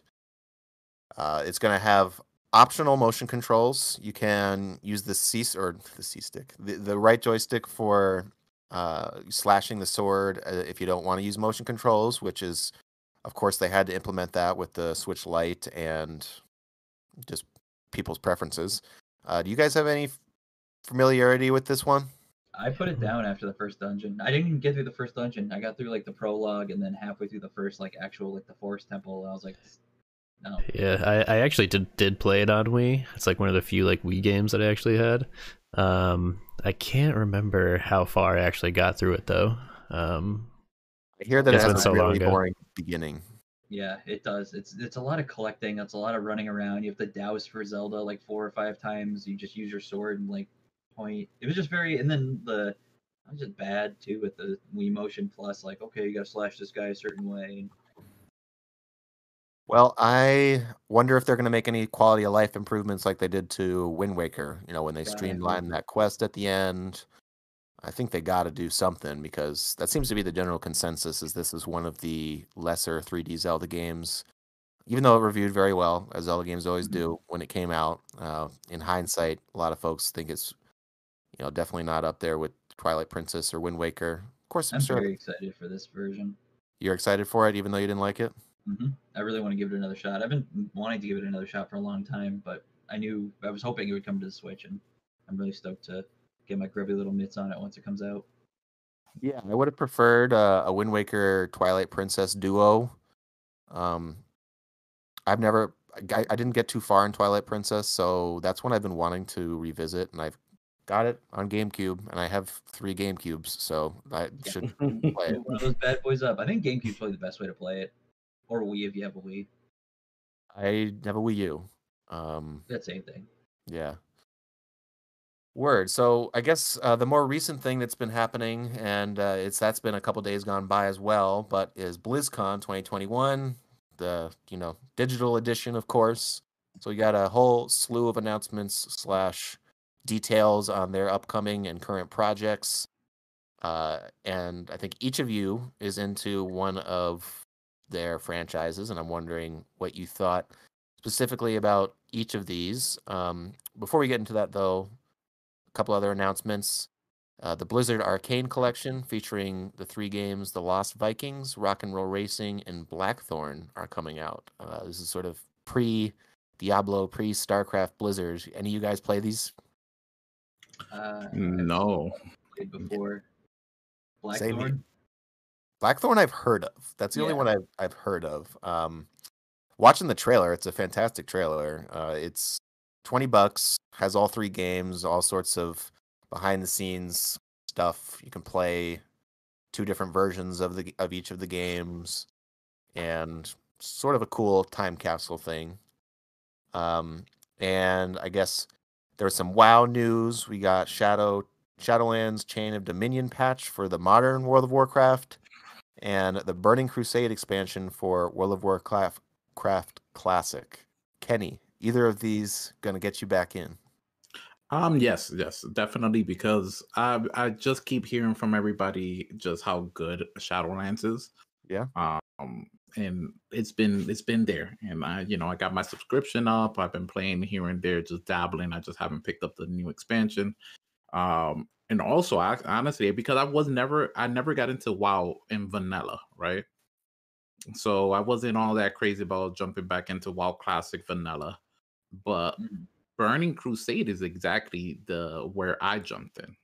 uh, it's going to have optional motion controls. You can use the C or the C stick, the, the right joystick for uh, slashing the sword uh, if you don't want to use motion controls, which is, of course, they had to implement that with the Switch Lite and just people's preferences. Uh, do you guys have any familiarity with this one? I put it down after the first dungeon. I didn't even get through the first dungeon. I got through like the prologue and then halfway through the first like actual like the forest temple. And I was like, no. Yeah, I, I actually did did play it on Wii. It's like one of the few like Wii games that I actually had. Um, I can't remember how far I actually got through it though. Um, I hear that It's it been has so a long really ago. boring beginning. Yeah, it does. It's it's a lot of collecting. It's a lot of running around. You have to douse for Zelda like four or five times. You just use your sword and like point. It was just very, and then the I was just bad too with the Wii Motion Plus. Like, okay, you gotta slash this guy a certain way. Well, I wonder if they're going to make any quality of life improvements like they did to Wind Waker. You know, when they Yeah, I hope. streamlined that quest at the end. I think they got to do something because that seems to be the general consensus. Is this is one of the lesser 3D Zelda games, even though it reviewed very well, as Zelda games always do when it came out. Uh, in hindsight, a lot of folks think it's, you know, definitely not up there with Twilight Princess or Wind Waker. Of course, I'm I'm sure very excited for this version. you're excited for it, even though you didn't like it. hmm I really want to give it another shot. I've been wanting to give it another shot for a long time, but I knew I was hoping it would come to the Switch, and I'm really stoked to get my grubby little mitts on it once it comes out. Yeah, I would have preferred uh, a Wind Waker Twilight Princess duo. Um, I've never, I, I didn't get too far in Twilight Princess, so that's one I've been wanting to revisit, and I've got it on GameCube, and I have three GameCubes, so I Yeah. should play it. One of those bad boys up. I think GameCube's probably the best way to play it, or Wii if you have a Wii. I have a Wii U. Um, That same thing. Yeah. Word. So I guess uh, the more recent thing that's been happening, and uh, it's that's been a couple days gone by as well, but is BlizzCon 2021, the you know digital edition, of course. So we got a whole slew of announcements slash details on their upcoming and current projects, uh, and I think each of you is into one of their franchises, and I'm wondering what you thought specifically about each of these. Um, before we get into that, though, couple other announcements. Uh, the Blizzard Arcade Collection, featuring the three games The Lost Vikings, Rock and Roll Racing, and Blackthorne, are coming out. Uh, this is sort of pre Diablo, pre StarCraft Blizzard. Any of you guys play these? Uh, No. played before. Same. Blackthorne. Blackthorne, I've heard of. That's the only one I've I've heard of. Um, watching the trailer, it's a fantastic trailer. Uh, it's twenty bucks, has all three games, all sorts of behind the scenes stuff. You can play two different versions of the of each of the games, and sort of a cool time capsule thing. Um, and I guess there was some WoW news. We got Shadow Shadowlands Chain of Dominion patch for the modern World of Warcraft, and the Burning Crusade expansion for World of Warcraft Craft Classic. Kenny, either of these gonna get you back in? Um, yes, yes, definitely, because I I just keep hearing from everybody just how good Shadowlands is. Yeah. Um, and it's been it's been there, and I you know I got my subscription up. I've been playing here and there, just dabbling. I just haven't picked up the new expansion. Um, and also, I honestly because I was never I never got into WoW in vanilla, right? So I wasn't all that crazy about jumping back into WoW Classic vanilla, but Mhm. Burning Crusade is exactly the where I jumped in.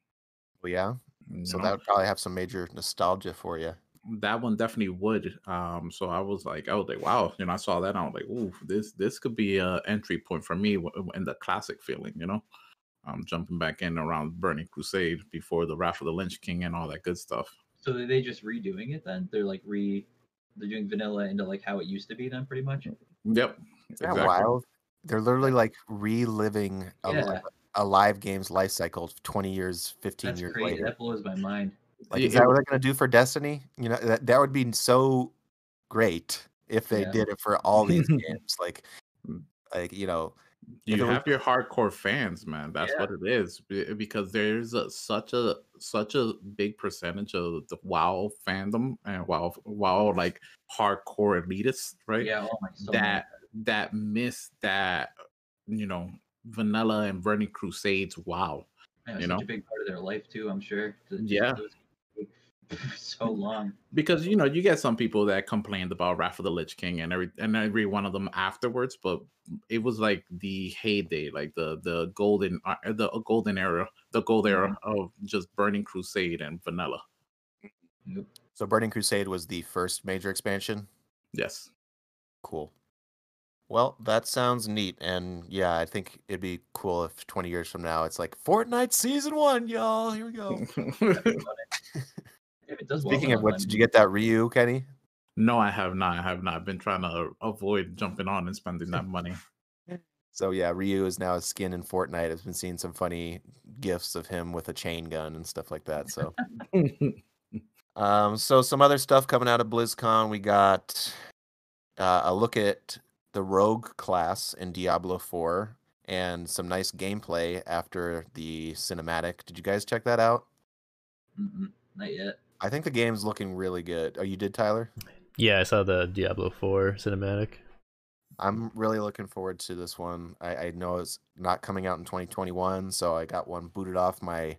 Well, yeah. you So know? that would probably have some major nostalgia for you. that one definitely would. Um, so I was like, I was like, wow, you know, I saw that, and I was like, ooh, this this could be a entry point for me w- in the classic feeling, you know. Um, jumping back in around Burning Crusade before the Wrath of the Lich King and all that good stuff. So are they just redoing it then? They're like re, they're doing vanilla into like how it used to be then, pretty much. Yep, Isn't that wild? They're literally like reliving a, li- Yeah. a live game's life cycle 20 years, 15 That's years crazy. later. That blows my mind. Like, Yeah, is that what they're going to do for Destiny? You know, that, that would be so great if they Yeah. did it for all these games. Like, like you know, you If it was- have your hardcore fans, man. That's Yeah. what it is. Because there's a, such a such a big percentage of the WoW fandom and WoW WoW like hardcore elitists, right? Yeah. Oh my. So many. That that miss that you know vanilla and burning crusades wow Man, you know? a big part of their life too. I'm sure. to Yeah. so long. because you know you get some people that complained about wrath of the lich king and every and every one of them afterwards but it was like the heyday like the the golden uh, the golden era the gold era of just burning crusade and vanilla Yep. so Burning Crusade was the first major expansion. yes Cool. Well, that sounds neat, and yeah, I think it'd be cool if 20 years from now it's like Fortnite season one, y'all. Here we go. If it does well Speaking of enough, which, did you get that Ryu, Kenny? No, I have not. I have not I've been trying to avoid jumping on and spending that money. So yeah, Ryu is now a skin in Fortnite. I've been seeing some funny gifs of him with a chain gun and stuff like that. So um so some other stuff coming out of BlizzCon. We got uh, a look at the rogue class in Diablo 4 and some nice gameplay after the cinematic. Did you guys check that out? Mm-mm, not yet. I think the game's looking really good. Oh, you did, Tyler? Yeah, I saw the Diablo 4 cinematic. I'm really looking forward to this one. I, I know it's not coming out in 2021, so I got one booted off my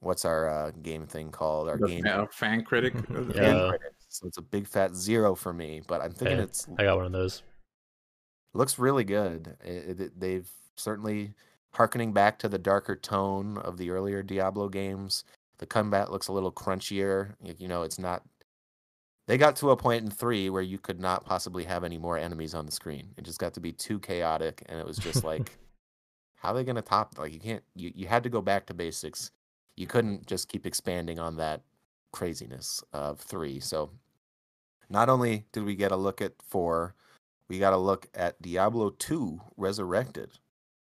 what's our uh, game thing called? Our The game fan, fan critic. fan Yeah. credits. So it's a big fat zero for me, but I'm thinking Yeah, it's I got one of those. Looks really good. It, it, they've certainly harkening back to the darker tone of the earlier Diablo games. The combat looks a little crunchier. You know, it's not. They got to a point in three where you could not possibly have any more enemies on the screen. It just got to be too chaotic, and it was just like, how are they going to top? Like, you can't. You you had to go back to basics. You couldn't just keep expanding on that craziness of three. So, not only did we get a look at four, we got to look at Diablo 2 Resurrected,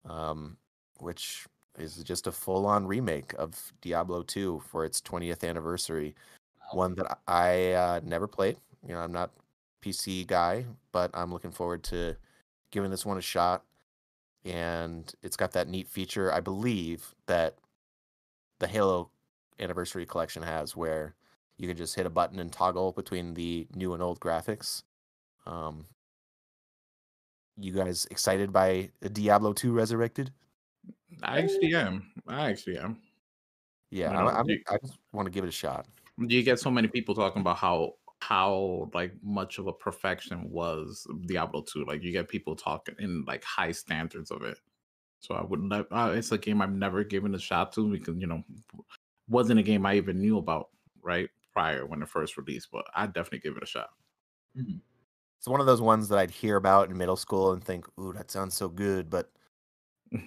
um, which is just a full on remake of Diablo 2 for its 20th anniversary. One that I uh, never played. You know, I'm not PC guy, but I'm looking forward to giving this one a shot. And it's got that neat feature, I believe, that the Halo Anniversary Collection has, where you can just hit a button and toggle between the new and old graphics. Um, you guys excited by Diablo 2 Resurrected? I actually am. I actually am. Yeah, I I'm, know, I'm, I just want to give it a shot. You get so many people talking about how how like much of a perfection was Diablo 2. Like you get people talking in like high standards of it. So I would not. Uh, it's a game I've never given a shot to because you know wasn't a game I even knew about right prior when it first released. But I definitely give it a shot. It's one of those ones that I'd hear about in middle school and think, "Ooh, that sounds so good," but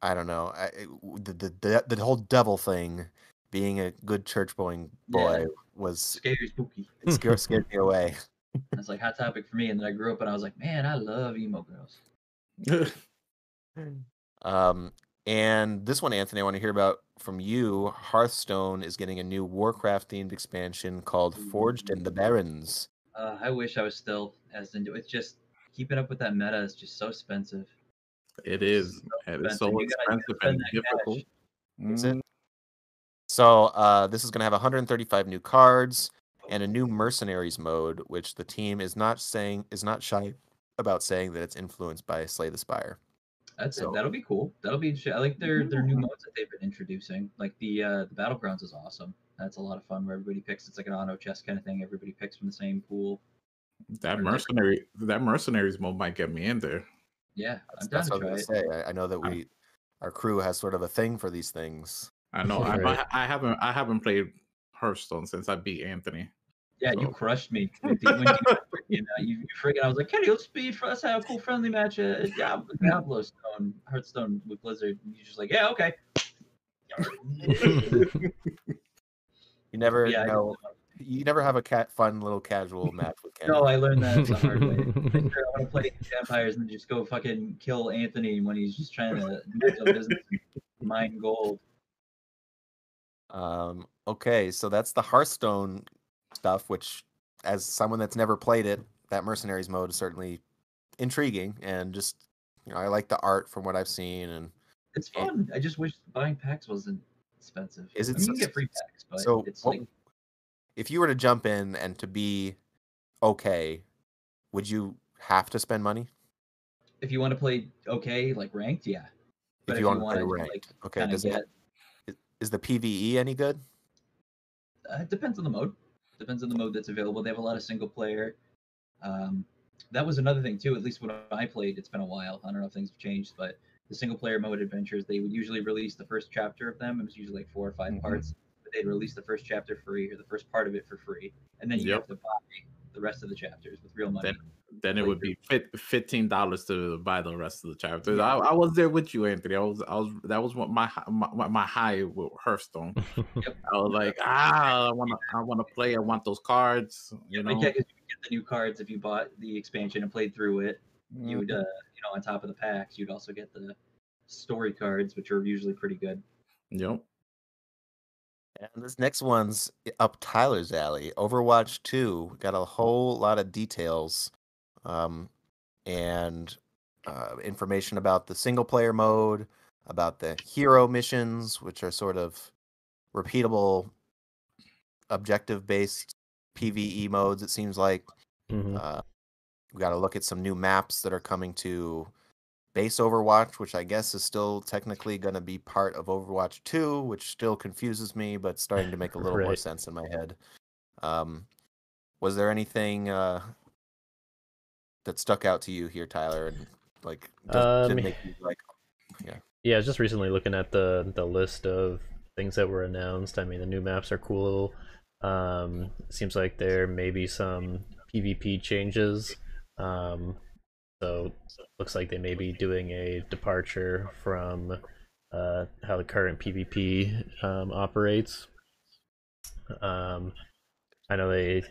I don't know. I, the, the the the whole devil thing, being a good church going boy, Yeah. was Scary, spooky. it scared, scared me away. That's like hot topic for me. And then I grew up and I was like, man, I love emo girls. Um, and this one, Anthony, I want to hear about from you. Hearthstone is getting a new Warcraft themed expansion called Forged in the Barrens. Uh, I wish I was still as into it. Just keeping up with that meta is just so expensive. it is. It is so expensive. You expensive and difficult. cash. Is it? Mm, So uh, this is going to have 135 new cards and a new mercenaries mode, which the team is not saying is not shy about saying that it's influenced by Slay the Spire. That's So- it. That'll be cool. That'll be interesting. I like their their new modes that they've been introducing. Like the uh the battlegrounds is awesome. That's a lot of fun where everybody picks. It's like an auto chess kind of thing. Everybody picks from the same pool. That Or different- mercenary, that mercenaries mode might get me in there. Yeah, That's, I'm that's to what I try was going to say. I, I know that I'm- we, our crew has sort of a thing for these things. I know. I, Right. I, I haven't. I haven't played Hearthstone since I beat Anthony. Yeah, you crushed me with the, when you, you, know, you, you freaking. I was like, Kenny, let's be. Let's have a cool friendly match at at Diablo, Diablo Stone, Hearthstone with Blizzard. And you're just like, yeah, okay. You never yeah, know. You never have a cat fun little casual match with Ken. No, I learned that the hard way. I want to play vampires and just go fucking kill Anthony when he's just trying to business mine gold. Um, okay, so that's the Hearthstone stuff, which, as someone that's never played it, that mercenaries mode is certainly intriguing, and just you know, I like the art from what I've seen, and It's And- fun. I just wish buying packs wasn't expensive. Is it I mean, you so- can get free packs, but so it's what- like if you were to jump in and to be okay, would you have to spend money if you want to play okay, like ranked, yeah. But if you want to play ranked? okay, does get- is- is the PVE any good? Uh, it depends on the mode. Depends on the mode that's available. They have a lot of single player. Um, that was another thing too. At least when I played, it's been a while. I don't know if things have changed, but the single player mode adventures, they would usually release the first chapter of them. It was usually like four or 5 Mhm. parts. But they'd release the first chapter free or the first part of it for free, and then you Yep. have to buy the rest of the chapters with real money. Then- then it would be fifteen dollars to buy the rest of the chapters. I, I, was there with you, Anthony. I was, I was. That was what my my, my high with Hearthstone. yep. I was like, ah, I want to, I want to play. I want those cards. You know, yeah, you get the new cards if you bought the expansion and played through it. Mm-hmm. You'd, uh, you know, on top of the packs, you'd also get the story cards, which are usually pretty good. Yep. And this next one's up Tyler's alley. Overwatch 2 got a whole lot of details um, and uh, information about the single player mode, about the hero missions, which are sort of repeatable, objective based PVE modes, it seems like. Mm-hmm. Uh, we got to look at some new maps that are coming to base Overwatch, which I guess is still technically going to be part of Overwatch 2, which still confuses me, but starting to make a little right. more sense in my head. Um, was there anything uh, that stuck out to you here, Tyler? And like, um, make you like, yeah, yeah. I was just recently looking at the the list of things that were announced. I mean, the new maps are cool. Um, seems like there may be some PvP changes. Um, so looks like they may be doing a departure from uh, how the current PvP um, operates. Um, I know they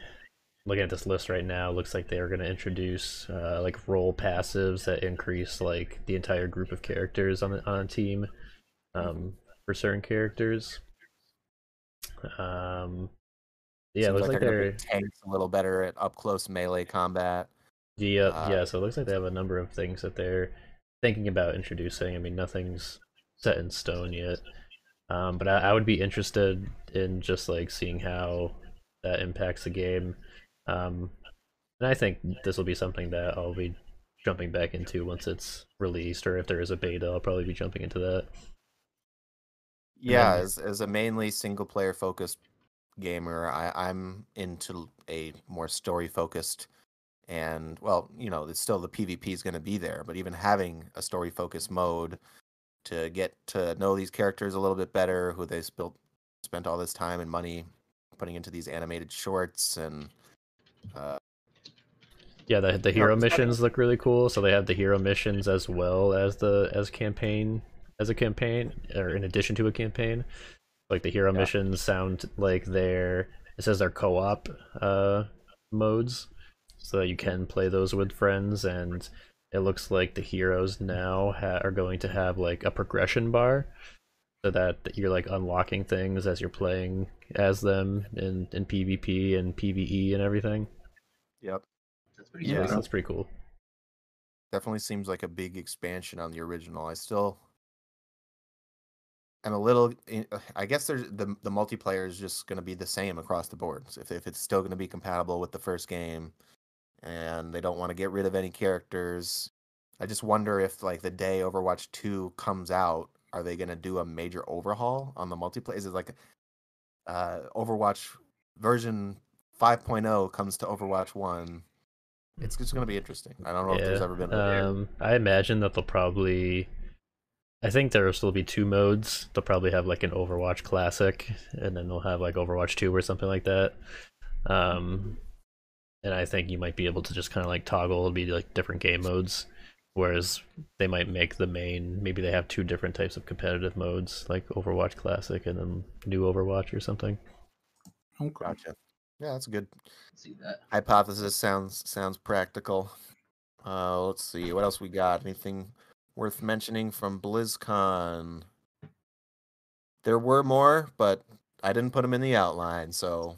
looking at this list right now looks like they are going to introduce uh, like role passives that increase like the entire group of characters on the, on a team um, for certain characters. Um, yeah, Seems it looks like, like they're, tanks a little better at up close melee combat. Yeah, uh, yeah. So it looks like they have a number of things that they're thinking about introducing. I mean, nothing's set in stone yet, um, but I, I, would be interested in just like seeing how that impacts the game. Um, and I think this will be something that I'll be jumping back into once it's released, or if there is a beta, I'll probably be jumping into that. Yeah, as as a mainly single player focused gamer, I, I'm into a more story focused and well, you know, it's still the PvP is going to be there, but even having a story focused mode to get to know these characters a little bit better, who they spent spent all this time and money putting into these animated shorts and uh, yeah, the the hero missions look really cool. So they have the hero missions as well as the as campaign as a campaign or in addition to a campaign. Like the hero yeah. missions sound like they're it says they're co-op uh modes so that you can play those with friends and it looks like the heroes now ha- are going to have like a progression bar so that you're like unlocking things as you're playing as them in, in PvP and PvE and everything. Yep. That's pretty yeah, cool. that's pretty cool. Definitely seems like a big expansion on the original. I still am a little eh, I guess there's the the multiplayer is just going to be the same across the board. So if if it's still going to be compatible with the first game, and they don't want to get rid of any characters. I just wonder if like the day Overwatch 2 comes out, are they going to do a major overhaul on the multiplayer? Is it like uh, Overwatch version 5.0 comes to Overwatch 1? It's just going to be interesting. I don't know yeah, if there's ever been. Um, I imagine that they'll probably. I think there will still be two modes. They'll probably have like an Overwatch Classic, and then they'll have like Overwatch 2 or something like that. Um, and I think you might be able to just kind of like toggle it'll be like different game modes. Whereas they might make the main maybe they have two different types of competitive modes, like Overwatch Classic and then New Overwatch or something. Oh, gotcha. Yeah, that's a good see that hypothesis. Sounds sounds practical. Uh, let's see what else we got. Anything worth mentioning from BlizzCon? There were more, but I didn't put them in the outline, so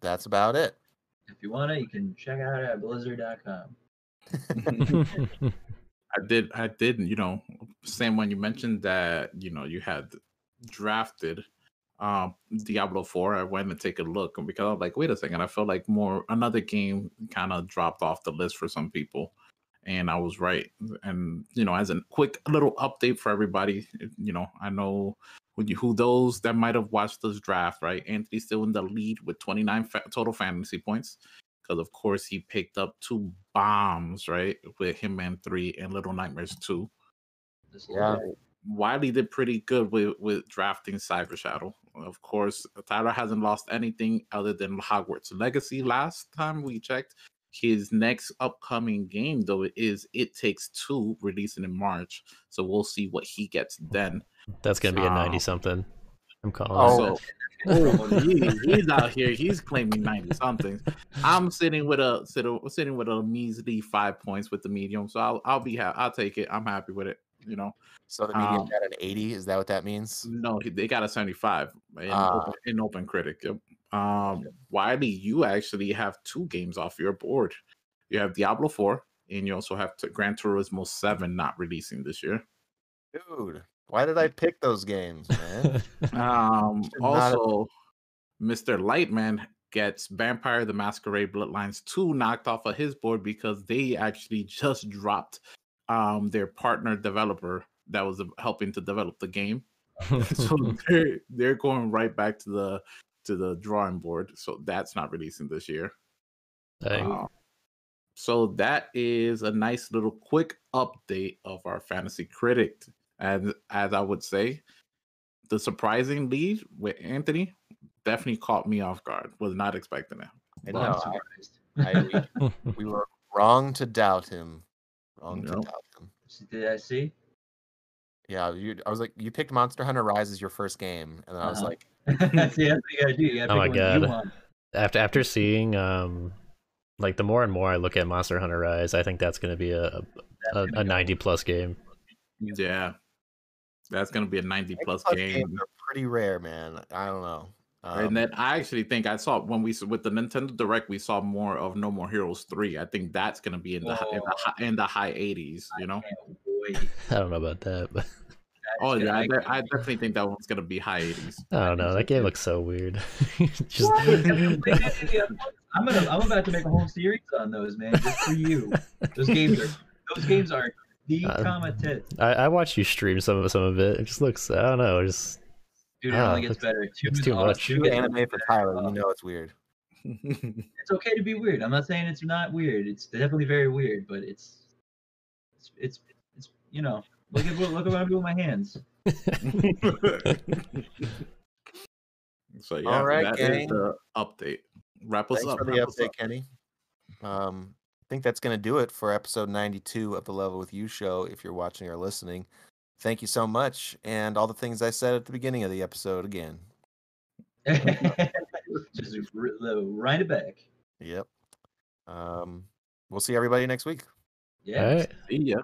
that's about it. If you want it, you can check out at blizzard.com. I did, I did, you know, same when you mentioned that, you know, you had drafted um Diablo 4, I went and take a look and because I was like, wait a second, I felt like more another game kind of dropped off the list for some people. And I was right. And you know, as a quick little update for everybody, you know, I know who, who those that might have watched this draft, right? Anthony's still in the lead with 29 fa- total fantasy points because, of course, he picked up two bombs, right, with Hitman 3 and Little Nightmares 2. Yeah. Wiley did pretty good with, with drafting Cyber Shadow. Of course, Tyler hasn't lost anything other than Hogwarts Legacy last time we checked. His next upcoming game, though, is It Takes Two, releasing in March. So we'll see what he gets then. That's gonna be a ninety something. I'm calling. Oh. oh, he, he's out here. He's claiming ninety something. I'm sitting with a sitting, sitting with a measly five points with the medium. So I'll I'll be happy. I'll take it. I'm happy with it. You know. So the medium Um, got an 80. Is that what that means? No, they got a 75 in, Ah. open, in Open Critic. Yep. Um, Wiley, you actually have two games off your board. You have Diablo 4, and you also have to Gran Turismo 7 not releasing this year. Dude, why did I pick those games, man? Um, Should not have- also, Mr. Lightman gets Vampire the Masquerade Bloodlines 2 knocked off of his board because they actually just dropped um their partner developer that was helping to develop the game. so they're they're going right back to the to the drawing board. So that's not releasing this year. Dang. Uh, so that is a nice little quick update of our fantasy critic. And as I would say, the surprising lead with Anthony definitely caught me off guard. Was not expecting it. I Well, I'm. I- we, we were wrong to doubt him. Wrong Nope. to doubt him. Did I see? Yeah, you, I was like, you picked Monster Hunter Rise as your first game, and then I was Uh-huh. like, see, that's what you gotta do. You gotta Oh my God. after after seeing um, like the more and more I look at Monster Hunter Rise, I think that's gonna be a That's a, a ninety plus game. Yeah. That's gonna be a 90 plus plus game. games are pretty rare, man. I don't know. Um, and then I actually think I saw when we with the Nintendo Direct, we saw more of No More Heroes three. I think that's gonna be in the hi- in the, hi- in the high eighties. You know. Can't. I don't know about that, but Oh yeah, I, de- I definitely think that one's gonna be high eighties. I don't know. That game looks so weird. Just I'm gonna. I'm about to make a whole series on those, man, just for you. Those games are. Those games are the Uh, comma. I, I watched you stream some of some of it. It just looks I don't know. Just Dude, it ah, only gets it's- better. Two it's too awesome. much. Two Too gets anime for. Tyler. Uh, You know it's weird. It's okay to be weird. I'm not saying it's not weird. It's definitely very weird, but it's it's it's, it's you know look at what look at what I'm doing with my hands. so yeah, All right, that is gang. the update. Wrap us Thanks up. for the update, up. Kenny. Um, I think that's going to do it for episode 92 of the Level with You show. If you're watching or listening, thank you so much, and all the things I said at the beginning of the episode again. Just r- the- wind it back. Yep. Um, we'll see everybody next week. Yeah. all right. See ya.